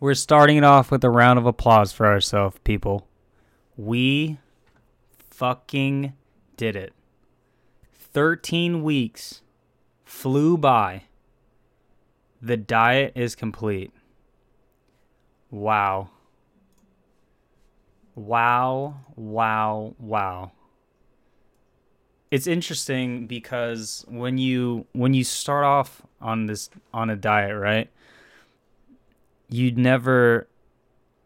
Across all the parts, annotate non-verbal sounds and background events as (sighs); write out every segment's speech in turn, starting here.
We're starting it off with a round of applause for ourselves, people. We fucking did it. 13 weeks flew by. The diet is complete. Wow. Wow, wow, wow. It's interesting because when you when you start off on this on a diet, right? You'd never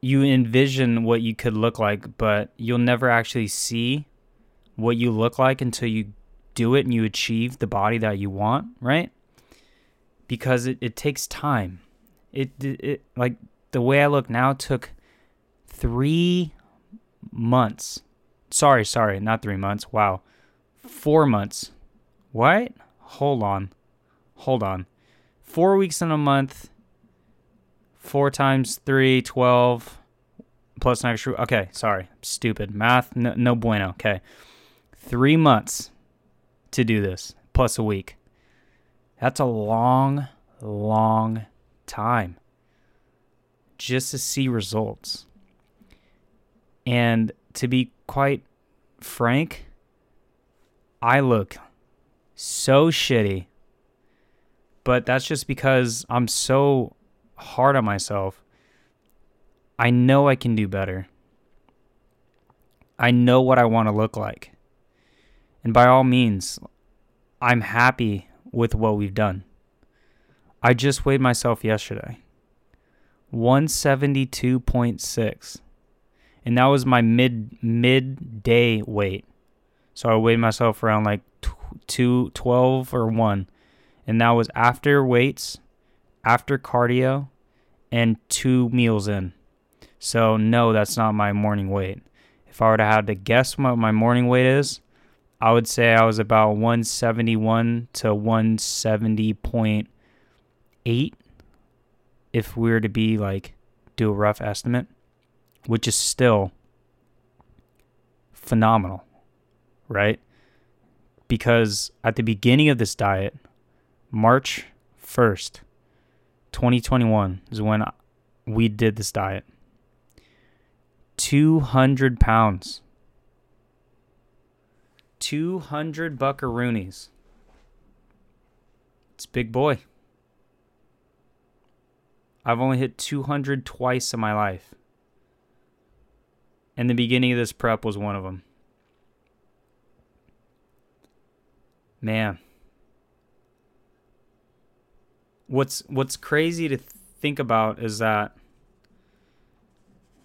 you envision what you could look like, but you'll never actually see what you look like until you do it and you achieve the body that you want, right? Because it, it takes time. It, it, like the way I look now took three months. Sorry, sorry, not three months. Wow. Four months. What? Hold on. Hold on. Four weeks in a month. Four times three, 12. Plus an extra. Okay, sorry. Stupid. Math, no, no bueno. Okay. Three months to do this, plus a week. That's a long, long time just to see results. And to be quite frank, I look so shitty. But that's just because I'm so hard on myself. I know I can do better. I know what I want to look like. And by all means, I'm happy with what we've done. I just weighed myself yesterday 172.6 and that was my mid midday weight. So I weighed myself around like two twelve or one, and that was after weights, after cardio, and two meals in. So no, that's not my morning weight. If I were to have to guess what my morning weight is, I would say I was about 171 to 170.8 if we were to be like do a rough estimate which is still phenomenal, right? Because at the beginning of this diet, March 1st, 2021 is when we did this diet. 200 pounds. 200 buckaroonies. It's big boy. I've only hit 200 twice in my life. And the beginning of this prep was one of them. Man. What's what's crazy to think about is that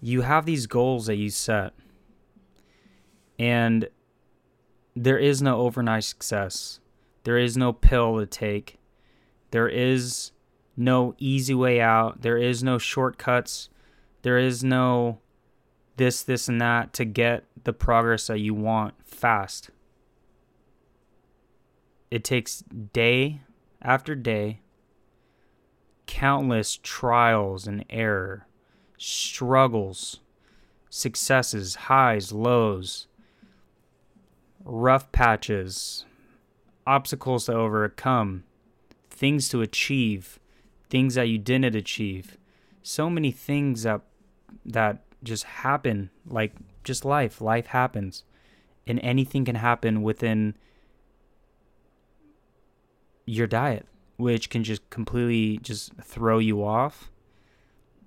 you have these goals that you set. And there is no overnight success. There is no pill to take. There is no easy way out. There is no shortcuts. There is no this, this, and that to get the progress that you want fast. It takes day after day, countless trials and error, struggles, successes, highs, lows, rough patches, obstacles to overcome, things to achieve, things that you didn't achieve. So many things that that just happen like just life. Life happens. And anything can happen within your diet which can just completely just throw you off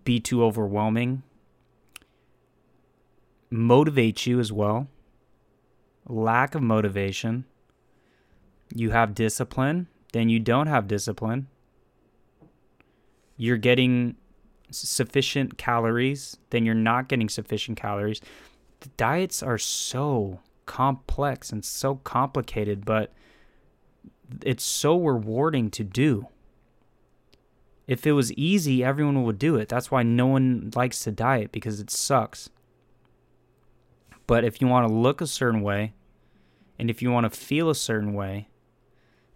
be too overwhelming motivate you as well. Lack of motivation. You have discipline. Then you don't have discipline. You're getting sufficient calories, then you're not getting sufficient calories. The diets are so complex and so complicated, but it's so rewarding to do. If it was easy, everyone would do it. That's why no one likes to diet because it sucks. But if you want to look a certain way and if you want to feel a certain way,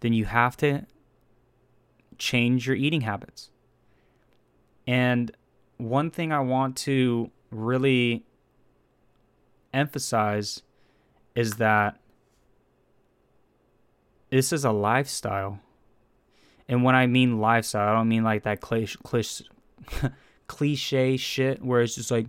then you have to change your eating habits. And one thing I want to really emphasize is that this is a lifestyle. And when I mean lifestyle, I don't mean like that cliche, cliche (laughs) shit where it's just like,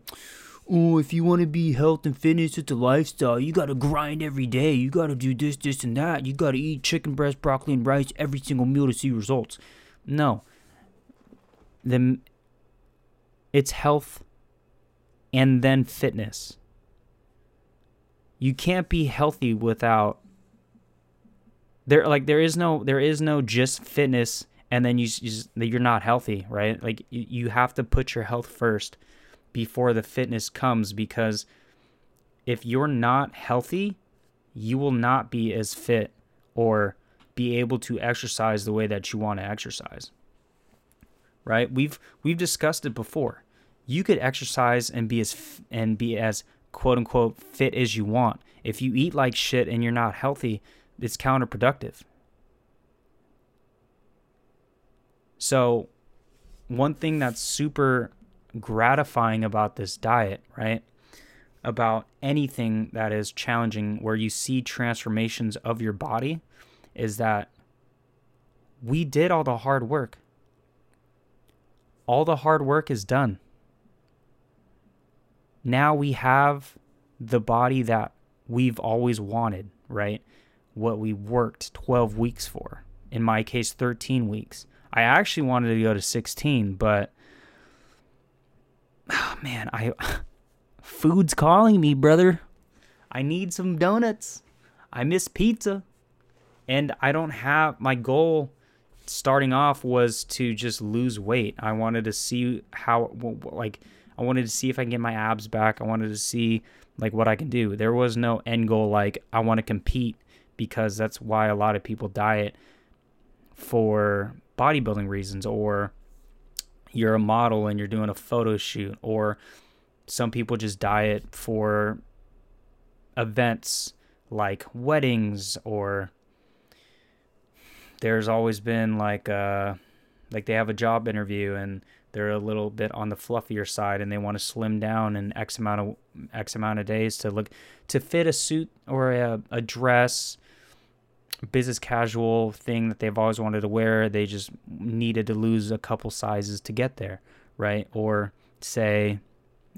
oh, if you want to be health and fitness, it's a lifestyle. You got to grind every day. You got to do this, this, and that. You got to eat chicken breast, broccoli, and rice every single meal to see results. No. Then it's health and then fitness. You can't be healthy without there like there is no there is no just fitness and then you, you just, you're not healthy, right? Like you, you have to put your health first before the fitness comes because if you're not healthy, you will not be as fit or be able to exercise the way that you want to exercise. Right? We've we've discussed it before. You could exercise and be as and be as quote unquote fit as you want. If you eat like shit and you're not healthy, it's counterproductive. So, one thing that's super gratifying about this diet, right? About anything that is challenging where you see transformations of your body is that we did all the hard work. All the hard work is done. Now we have the body that we've always wanted, right? What we worked 12 weeks for. In my case, 13 weeks. I actually wanted to go to 16, but (sighs) oh, man, I (sighs) food's calling me, brother. I need some donuts. I miss pizza. And I don't have my goal starting off was to just lose weight. I wanted to see how like I wanted to see if I can get my abs back. I wanted to see like what I can do. There was no end goal like I want to compete because that's why a lot of people diet for bodybuilding reasons or you're a model and you're doing a photo shoot or some people just diet for events like weddings or there's always been like uh like they have a job interview and they're a little bit on the fluffier side and they want to slim down in x amount of x amount of days to look to fit a suit or a, a dress business casual thing that they've always wanted to wear. They just needed to lose a couple sizes to get there, right? Or say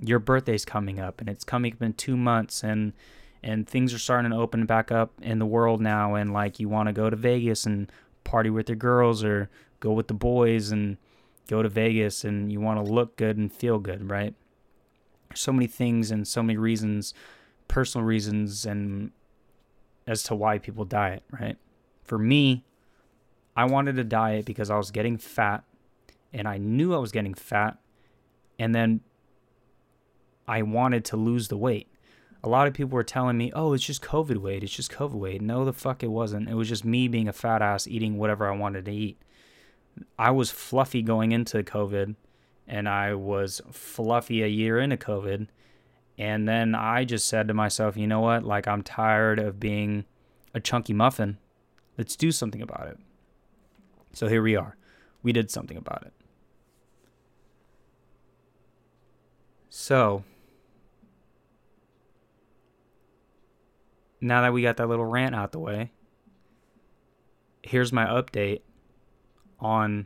your birthday's coming up and it's coming up in two months and and things are starting to open back up in the world now and like you want to go to Vegas and party with your girls or go with the boys and go to Vegas and you want to look good and feel good, right? So many things and so many reasons, personal reasons and as to why people diet, right? For me, I wanted to diet because I was getting fat and I knew I was getting fat and then I wanted to lose the weight. A lot of people were telling me, "Oh, it's just COVID weight. It's just COVID weight." No, the fuck it wasn't. It was just me being a fat ass eating whatever I wanted to eat. I was fluffy going into COVID and I was fluffy a year into COVID and then I just said to myself, you know what? Like, I'm tired of being a chunky muffin. Let's do something about it. So here we are. We did something about it. So, now that we got that little rant out the way, here's my update on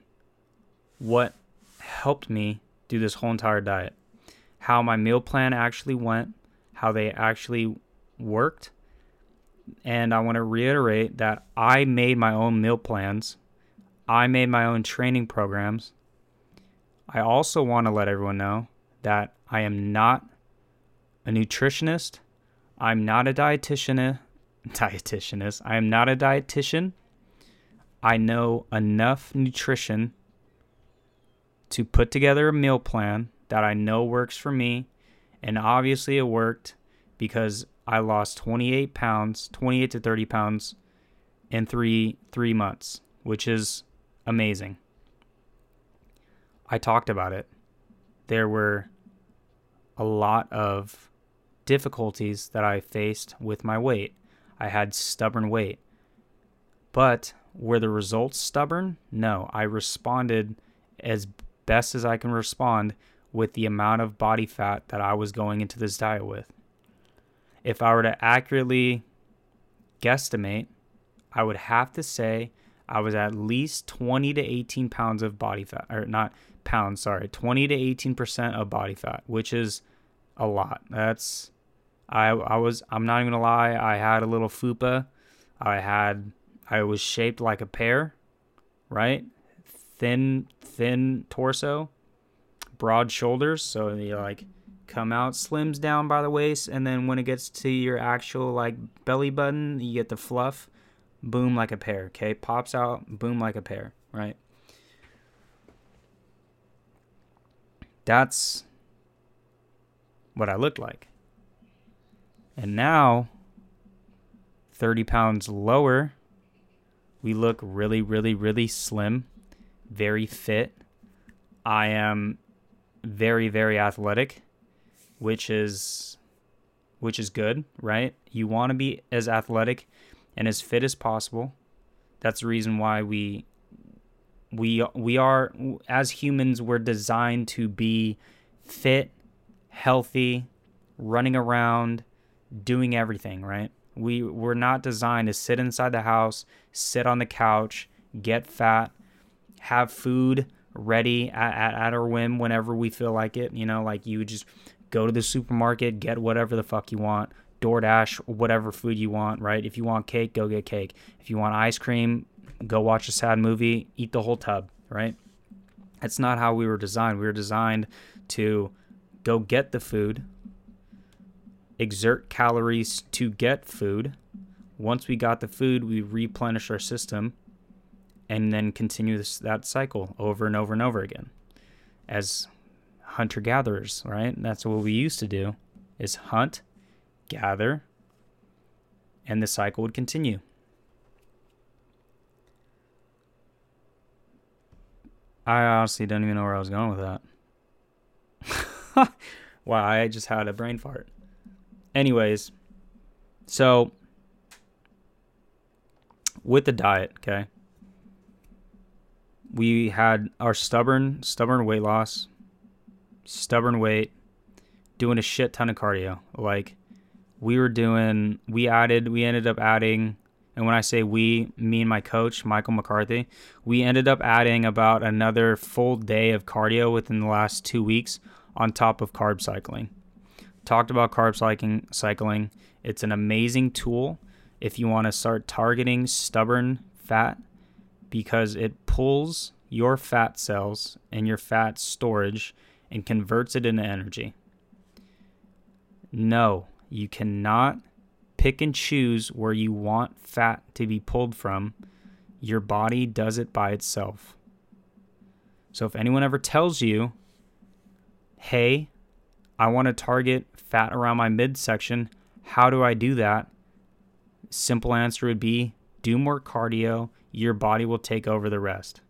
what helped me do this whole entire diet how my meal plan actually went, how they actually worked. And I want to reiterate that I made my own meal plans. I made my own training programs. I also want to let everyone know that I am not a nutritionist. I'm not a dietitian. (laughs) Dietitianist. I am not a dietitian. I know enough nutrition to put together a meal plan that I know works for me. And obviously, it worked because I lost 28 pounds, 28 to 30 pounds in three three months, which is amazing. I talked about it. There were a lot of difficulties that I faced with my weight. I had stubborn weight. But were the results stubborn? No, I responded as best as I can respond with the amount of body fat that I was going into this diet with. If I were to accurately guesstimate, I would have to say I was at least 20 to 18 pounds of body fat, or not pounds, sorry, 20 to 18% of body fat, which is a lot. That's, I, I was, I'm not even gonna lie, I had a little fupa. I had, I was shaped like a pear, right? Thin, thin torso, broad shoulders. So you like come out, slims down by the waist, and then when it gets to your actual like belly button, you get the fluff boom like a pear, okay? Pops out, boom like a pear, right? That's what I looked like. And now, 30 pounds lower, we look really, really, really slim, very fit. I am very, very athletic, which is which is good, right? You want to be as athletic and as fit as possible. That's the reason why we we we are as humans we're designed to be fit, healthy, running around, doing everything, right? We we're not designed to sit inside the house, sit on the couch, get fat, have food ready at, at, at our whim whenever we feel like it. You know, like you just go to the supermarket, get whatever the fuck you want, DoorDash whatever food you want, right? If you want cake, go get cake. If you want ice cream, go watch a sad movie, eat the whole tub, right? That's not how we were designed. We were designed to go get the food, exert calories to get food. Once we got the food, we replenish our system and then continue this, that cycle over and over and over again as hunter gatherers, right? That's what we used to do is hunt gather, and the cycle would continue. I honestly don't even know where I was going with that. (laughs) wow, I just had a brain fart. Anyways, so with the diet, okay, we had our stubborn, stubborn weight loss, stubborn weight, doing a shit ton of cardio. Like, we were doing we added we ended up adding and when I say we, me and my coach, Michael McCarthy, we ended up adding about another full day of cardio within the last two weeks on top of carb cycling. Talked about carb cycling cycling. It's an amazing tool if you want to start targeting stubborn fat because it pulls your fat cells and your fat storage and converts it into energy. No, you cannot pick and choose where you want fat to be pulled from. Your body does it by itself. So if anyone ever tells you, hey, I want to target fat around my midsection, how do I do that? Simple answer would be do more cardio, your body will take over the rest.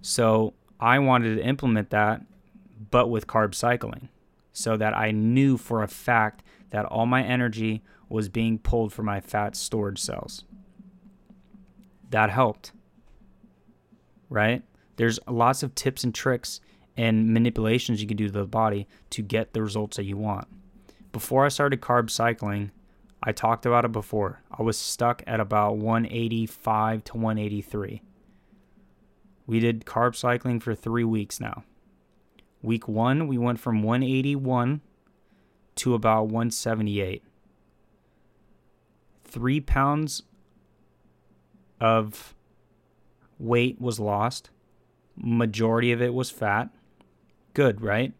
So I wanted to implement that, but with carb cycling so that I knew for a fact that all my energy was being pulled from my fat storage cells. That helped. Right? There's lots of tips and tricks and manipulations you can do to the body to get the results that you want. Before I started carb cycling, I talked about it before. I was stuck at about 185 to 183. We did carb cycling for three weeks now. Week one, we went from 181 to about 178. Three pounds of weight was lost. Majority of it was fat. Good, right?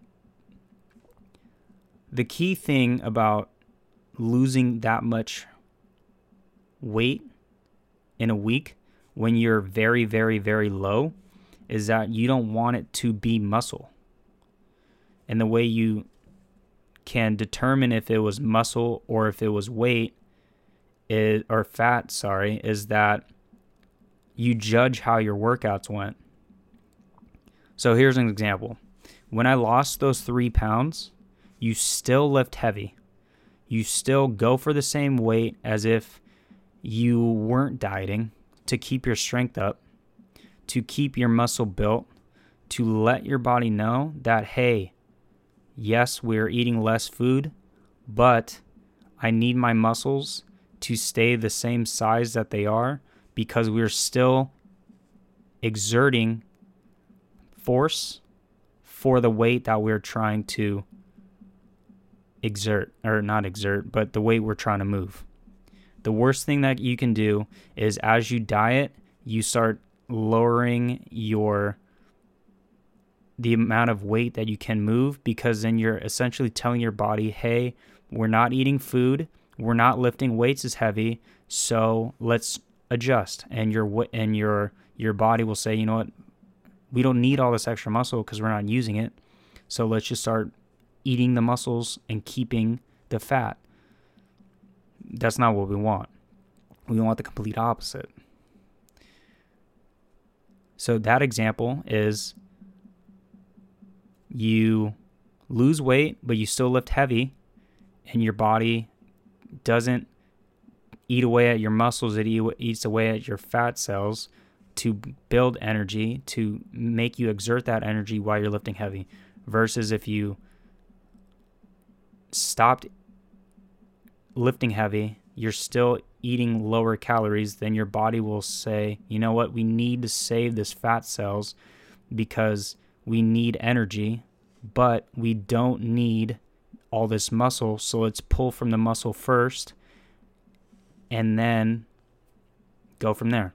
The key thing about losing that much weight in a week when you're very, very, very low is that you don't want it to be muscle and the way you can determine if it was muscle or if it was weight is or fat, sorry, is that you judge how your workouts went. So here's an example. When I lost those 3 pounds, you still lift heavy. You still go for the same weight as if you weren't dieting to keep your strength up, to keep your muscle built, to let your body know that hey, yes, we're eating less food, but I need my muscles to stay the same size that they are because we're still exerting force for the weight that we're trying to exert or not exert, but the weight we're trying to move. The worst thing that you can do is as you diet, you start lowering your the amount of weight that you can move because then you're essentially telling your body, "Hey, we're not eating food, we're not lifting weights as heavy, so let's adjust." And your and your your body will say, "You know what? We don't need all this extra muscle because we're not using it. So let's just start eating the muscles and keeping the fat." That's not what we want. We want the complete opposite. So that example is you lose weight, but you still lift heavy, and your body doesn't eat away at your muscles, it eats away at your fat cells to build energy, to make you exert that energy while you're lifting heavy. Versus if you stopped lifting heavy, you're still eating lower calories, then your body will say, you know what, we need to save this fat cells because we need energy, but we don't need all this muscle. So let's pull from the muscle first and then go from there.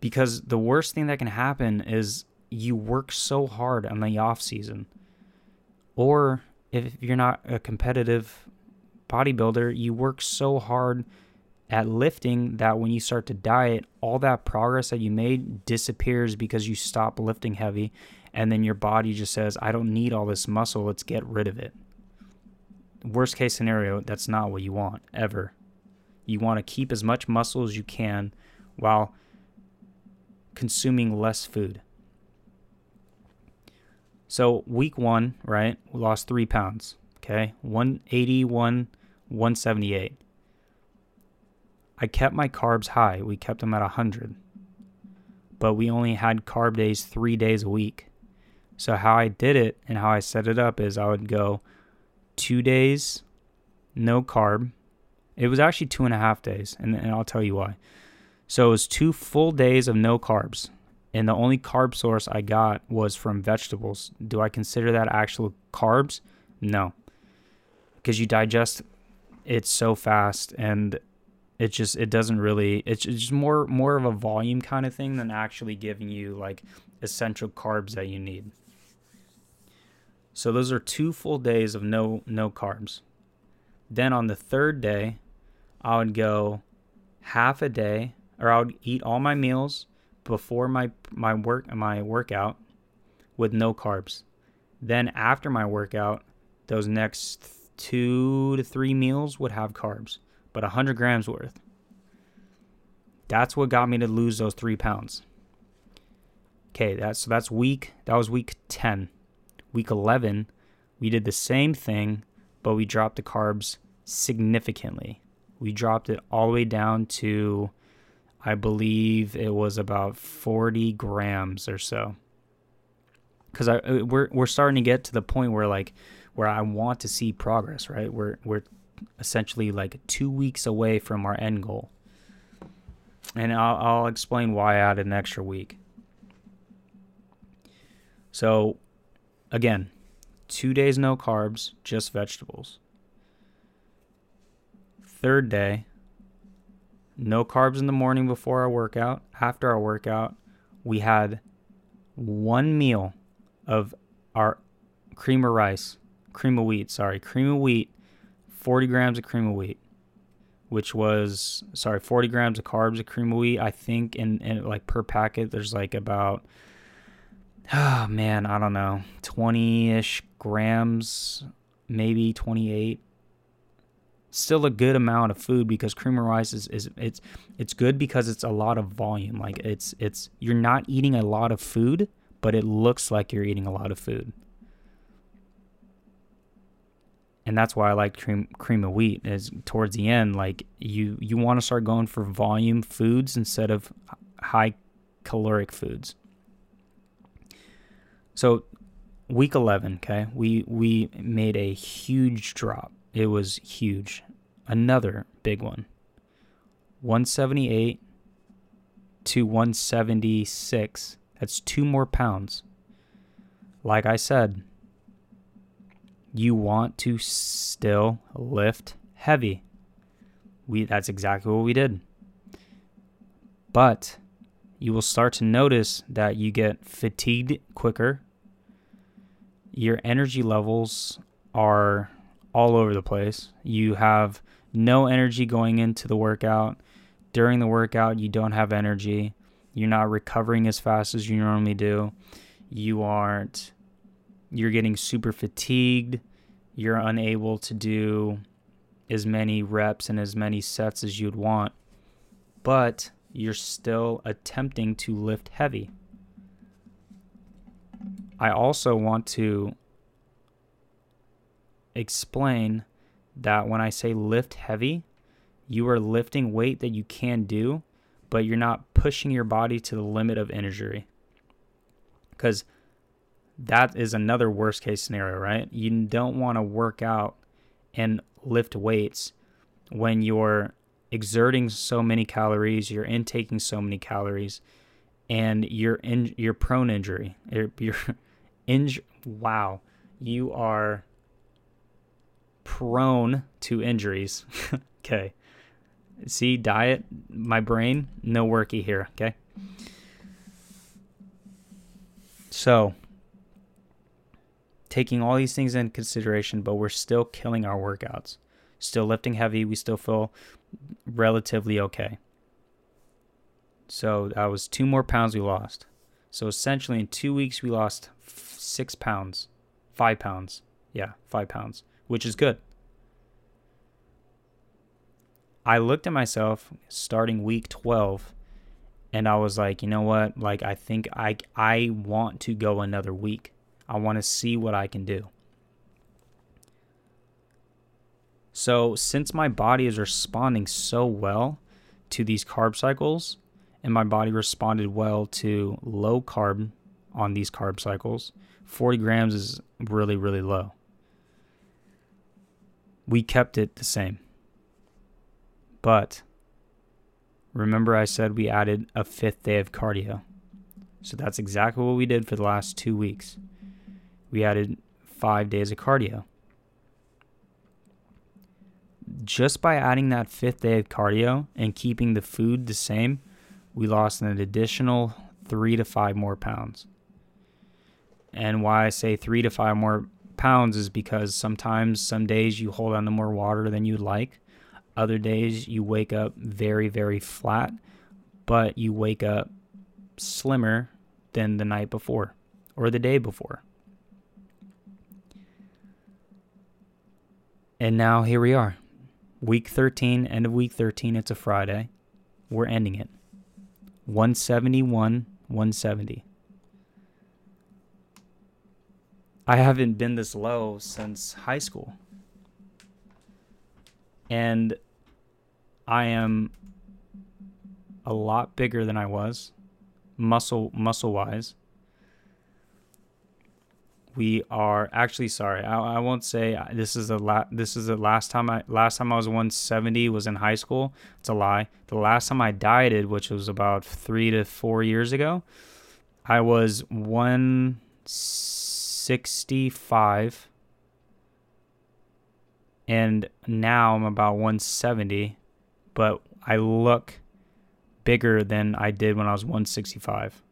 Because the worst thing that can happen is you work so hard on the off season. Or if you're not a competitive bodybuilder, you work so hard at lifting that when you start to diet, all that progress that you made disappears because you stop lifting heavy. And then your body just says, I don't need all this muscle. Let's get rid of it. Worst case scenario, that's not what you want ever. You want to keep as much muscle as you can while consuming less food. So, week one, right, we lost three pounds. Okay, 181 178. I kept my carbs high. We kept them at 100. But we only had carb days three days a week. So, how I did it and how I set it up is I would go two days, no carb. It was actually two and a half days, and, and I'll tell you why. So, it was two full days of no carbs. And the only carb source I got was from vegetables. Do I consider that actual carbs? No. Because you digest it's so fast and it just it doesn't really it's just more more of a volume kind of thing than actually giving you like essential carbs that you need. So those are two full days of no no carbs. Then on the third day, I would go half a day or I would eat all my meals before my my work my workout with no carbs. Then after my workout, those next two to three meals would have carbs, but 100 grams worth. That's what got me to lose those three pounds. Okay, that's so that's week. That was week 10. Week 11, we did the same thing, but we dropped the carbs significantly. We dropped it all the way down to, I believe it was about 40 grams or so. Because I uh, we're we're starting to get to the point where like where I want to see progress, right? We're we're essentially like two weeks away from our end goal. And I'll, I'll explain why I added an extra week. So, again, two days no carbs, just vegetables. Third day, no carbs in the morning before our workout. After our workout, we had one meal of our cream of rice cream of wheat, sorry, cream of wheat, 40 grams of cream of wheat, which was, sorry, 40 grams of carbs of cream of wheat. I think in, in like per packet, there's like about, oh (sighs) man, I don't know, 20 ish grams, maybe 28 still a good amount of food because cream of rice is, is it's it's good because it's a lot of volume like it's it's you're not eating a lot of food but it looks like you're eating a lot of food and that's why I like cream cream of wheat is towards the end like you you want to start going for volume foods instead of high caloric foods. So week 11, okay? We we made a huge drop. It was huge. Another big one. 178 to 176. That's two more pounds. Like I said, you want to still lift heavy. We that's exactly what we did. But you will start to notice that you get fatigued quicker. Your energy levels are all over the place. You have no energy going into the workout. During the workout, you don't have energy. You're not recovering as fast as you normally do. You aren't, you're getting super fatigued. You're unable to do as many reps and as many sets as you'd want. But you're still attempting to lift heavy. I also want to explain that when I say lift heavy, you are lifting weight that you can do, but you're not pushing your body to the limit of injury. Because that is another worst case scenario, right? You don't want to work out and lift weights when you're exerting so many calories, you're intaking so many calories, and you're in you're prone injury. You're, you're (laughs) inj- wow, you are prone to injuries. (laughs) okay. See, diet, my brain, no worky here. Okay. So, taking all these things in consideration, but we're still killing our workouts. Still lifting heavy. We still feel relatively okay. So that was two more pounds we lost. So essentially, in two weeks, we lost f- six pounds, five pounds. Yeah, five pounds, which is good. I looked at myself starting week 12 and I was like, you know what? Like I think I I want to go another week. I want to see what I can do. So, since my body is responding so well to these carb cycles, and my body responded well to low carb on these carb cycles, 40 grams is really, really low. We kept it the same. But remember, I said we added a fifth day of cardio. So that's exactly what we did for the last two weeks. We added five days of cardio just by adding that fifth day of cardio and keeping the food the same, we lost an additional three to five more pounds. And why I say three to five more pounds is because sometimes, some days you hold on to more water than you'd like. Other days you wake up very, very flat, but you wake up slimmer than the night before or the day before. And now here we are. Week 13, end of week 13, it's a Friday. We're ending it. 171, 170. I haven't been this low since high school. And I am a lot bigger than I was muscle muscle wise we are actually sorry. I, I won't say uh, this is the la- this is the last time I last time I was 170 was in high school. It's a lie. The last time I dieted, which was about three to four years ago, I was 165, and now I'm about 170, but I look bigger than I did when I was 165.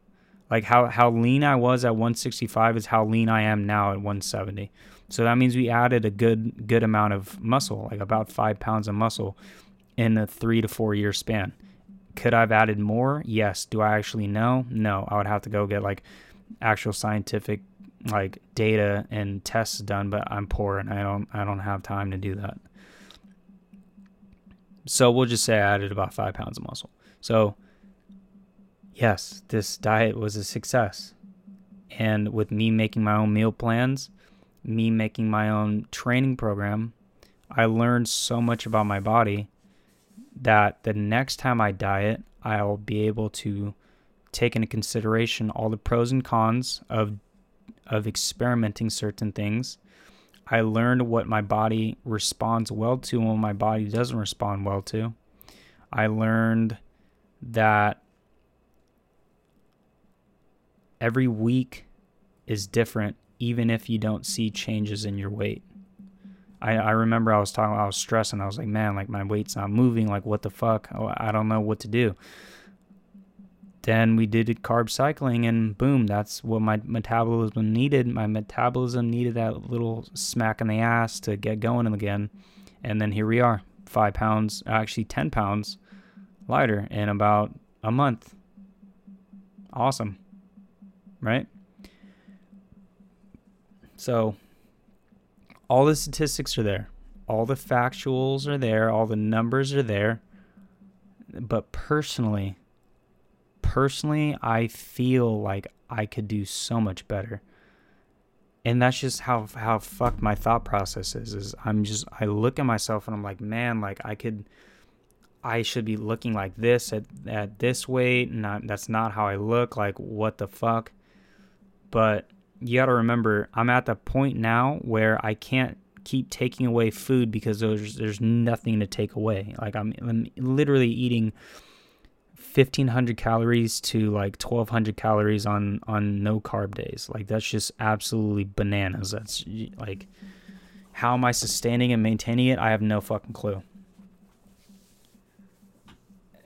Like how how lean I was at 165 is how lean I am now at 170. So that means we added a good good amount of muscle, like about five pounds of muscle, in a three to four year span. Could I've added more? Yes. Do I actually know? No. I would have to go get like actual scientific like data and tests done, but I'm poor and I don't I don't have time to do that. So we'll just say I added about five pounds of muscle. So yes, this diet was a success. And with me making my own meal plans, me making my own training program, I learned so much about my body that the next time I diet, I'll be able to take into consideration all the pros and cons of of experimenting certain things. I learned what my body responds well to and what my body doesn't respond well to. I learned that every week is different, even if you don't see changes in your weight. I, I remember I was talking, I was stressing. I was like, man, like my weight's not moving. Like, what the fuck? Oh, I don't know what to do. Then we did carb cycling, and boom, that's what my metabolism needed. My metabolism needed that little smack in the ass to get going again. And then here we are, five pounds, actually 10 pounds lighter in about a month. Awesome. Right? So, all the statistics are there, all the factuals are there, all the numbers are there. But personally, personally, I feel like I could do so much better. And that's just how how fucked my thought process is. Is I'm just I look at myself and I'm like, man, like I could, I should be looking like this at at this weight, and that's not how I look. Like what the fuck? But you got to remember, I'm at the point now where I can't keep taking away food because there's there's nothing to take away. Like I'm, I'm literally eating 1500 calories to like 1200 calories on on no carb days. Like that's just absolutely bananas. That's like how am I sustaining and maintaining it? I have no fucking clue.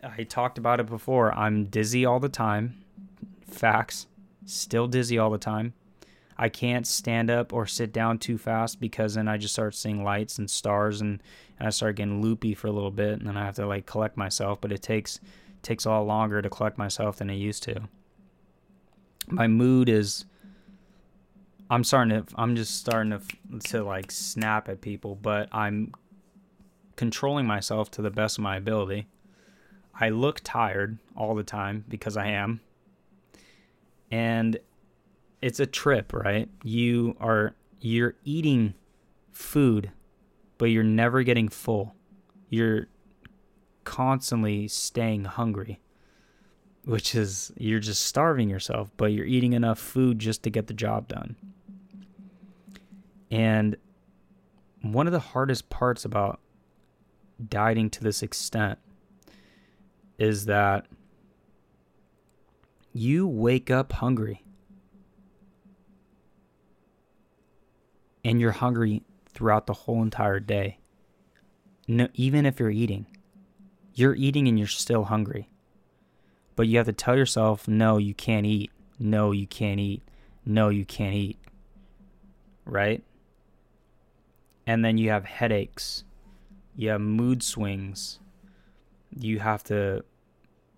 I talked about it before. I'm dizzy all the time. Facts. Still dizzy all the time. I can't stand up or sit down too fast because then I just start seeing lights and stars and, and I start getting loopy for a little bit and then I have to like collect myself. But it takes takes a lot longer to collect myself than it used to. My mood is I'm starting to I'm just starting to to like snap at people, but I'm controlling myself to the best of my ability. I look tired all the time because I am. And it's a trip, right? You are you're eating food, but you're never getting full. You're constantly staying hungry, which is you're just starving yourself, but you're eating enough food just to get the job done. And one of the hardest parts about dieting to this extent is that you wake up hungry and you're hungry throughout the whole entire day. No, even if you're eating, you're eating and you're still hungry. But you have to tell yourself, no, you can't eat. No, you can't eat. No, you can't eat. Right? And then you have headaches. You have mood swings. You have to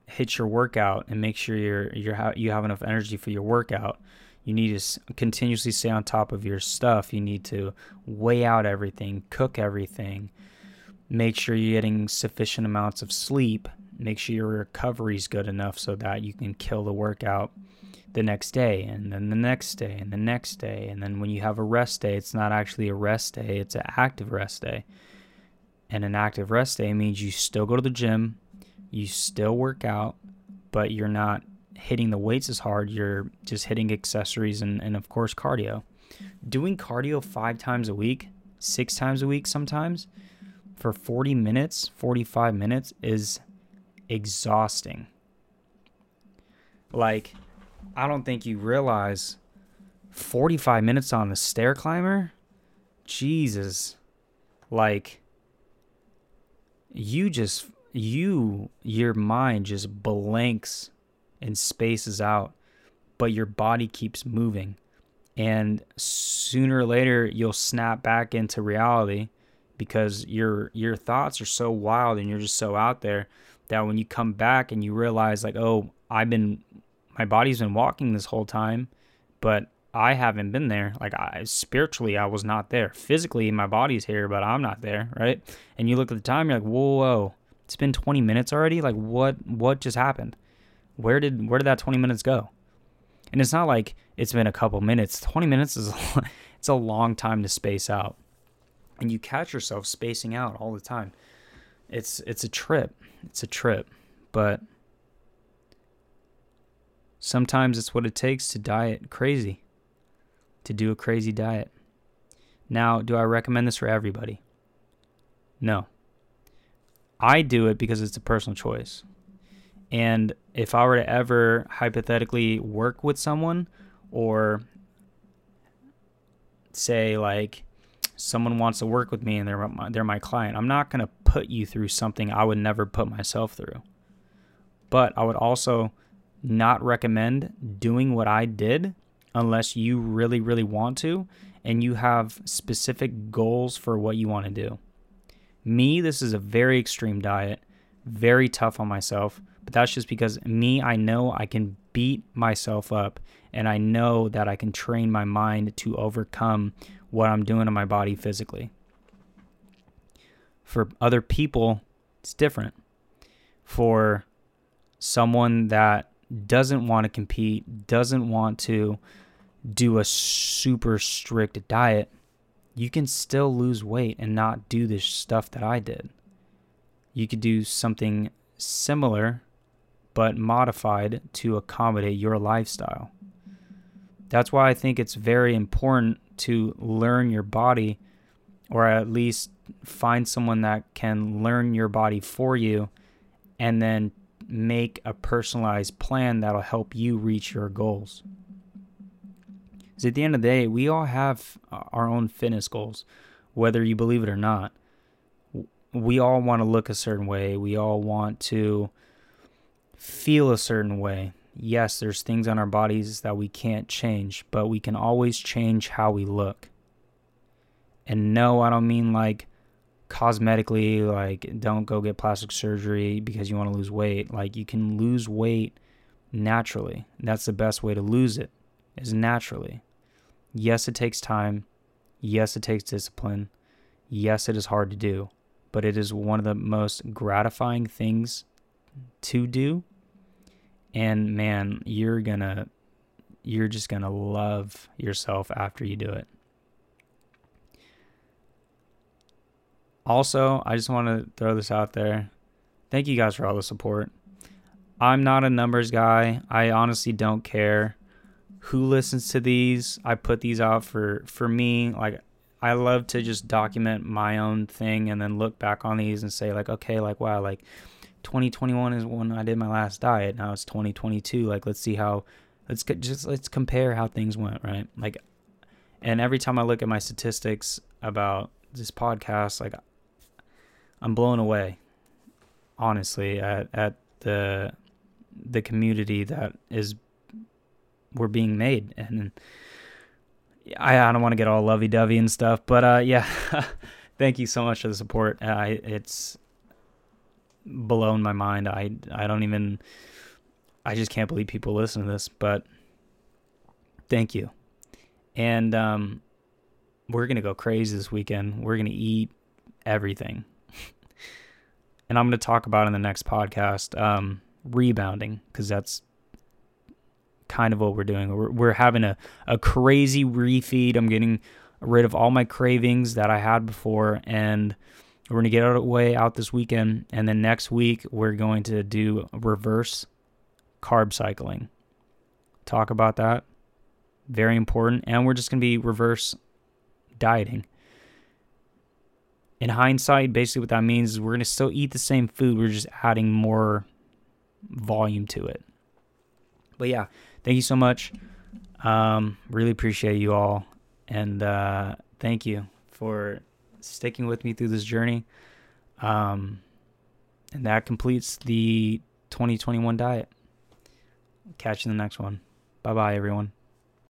hit your workout and make sure you're you're you have enough energy for your workout you need to continuously stay on top of your stuff. You need to weigh out everything, cook everything, make sure you're getting sufficient amounts of sleep, make sure your recovery is good enough so that you can kill the workout the next day and then the next day and the next day. And then when you have a rest day, it's not actually a rest day, it's an active rest day. And an active rest day means you still go to the gym, you still work out, but you're not hitting the weights as hard, you're just hitting accessories and, and of course cardio. Doing cardio five times a week, six times a week sometimes, for 40 minutes, 45 minutes is exhausting. Like, I don't think you realize 45 minutes on the stair climber? Jesus. Like, you just, you, your mind just blanks and spaces out, but your body keeps moving. And sooner or later you'll snap back into reality because your your thoughts are so wild and you're just so out there that when you come back and you realize like, "Oh, I've been my body's been walking this whole time, but I haven't been there. Like I spiritually, I was not there. Physically, my body's here, but I'm not there, right? And you look at the time, you're like, whoa, whoa, it's been 20 minutes already. Like what? What just happened? where did where did that 20 minutes go? And it's not like it's been a couple minutes. 20 minutes is (laughs) a, it's a long time to space out. And you catch yourself spacing out all the time. It's it's a trip. It's a trip. But sometimes it's what it takes to diet crazy. To do a crazy diet. Now, do I recommend this for everybody? No. I do it because it's a personal choice. And if I were to ever hypothetically work with someone or say like someone wants to work with me and they're my, they're my client, I'm not going to put you through something I would never put myself through. But I would also not recommend doing what I did unless you really really want to and you have specific goals for what you want to do. Me, this is a very extreme diet, very tough on myself, but that's just because me, I know I can beat myself up and I know that I can train my mind to overcome what I'm doing to my body physically. For other people, it's different. For someone that doesn't want to compete, doesn't want to do a super strict diet, you can still lose weight and not do this stuff that I did. You could do something similar but modified to accommodate your lifestyle. That's why I think it's very important to learn your body or at least find someone that can learn your body for you and then make a personalized plan that'll help you reach your goals. Because at the end of the day, we all have uh, our own fitness goals, whether you believe it or not. We all want to look a certain way. We all want to feel a certain way. Yes, there's things on our bodies that we can't change, but we can always change how we look. And no, I don't mean like cosmetically, like don't go get plastic surgery because you want to lose weight. Like you can lose weight naturally. That's the best way to lose it, is naturally. Yes, it takes time. Yes, it takes discipline. Yes, it is hard to do, but it is one of the most gratifying things to do. And man, you're gonna, you're just gonna love yourself after you do it. Also, I just want to throw this out there. Thank you guys for all the support. I'm not a numbers guy. I honestly don't care who listens to these. I put these out for for me. Like I love to just document my own thing and then look back on these and say like, okay, like wow, like 2021 is when I did my last diet. Now it's 2022. Like let's see how let's just let's compare how things went, right? Like and every time I look at my statistics about this podcast, like I'm blown away honestly at at the the community that is we're being made and I, I don't want to get all lovey-dovey and stuff but uh yeah (laughs) thank you so much for the support uh, it's blown my mind i i don't even i just can't believe people listen to this but thank you and um we're gonna go crazy this weekend we're gonna eat everything (laughs) and i'm gonna talk about in the next podcast um rebounding because that's kind of what we're doing. We're, we're having a, a crazy refeed. I'm getting rid of all my cravings that I had before, and we're going to get out of the way out this weekend. And then next week, we're going to do reverse carb cycling. Talk about that. Very important. And we're just going to be reverse dieting. In hindsight, basically what that means is we're going to still eat the same food. We're just adding more volume to it. But yeah, thank you so much. Um, really appreciate you all. And uh, thank you for sticking with me through this journey. Um, and that completes the 2021 diet. Catch you in the next one. Bye bye, everyone.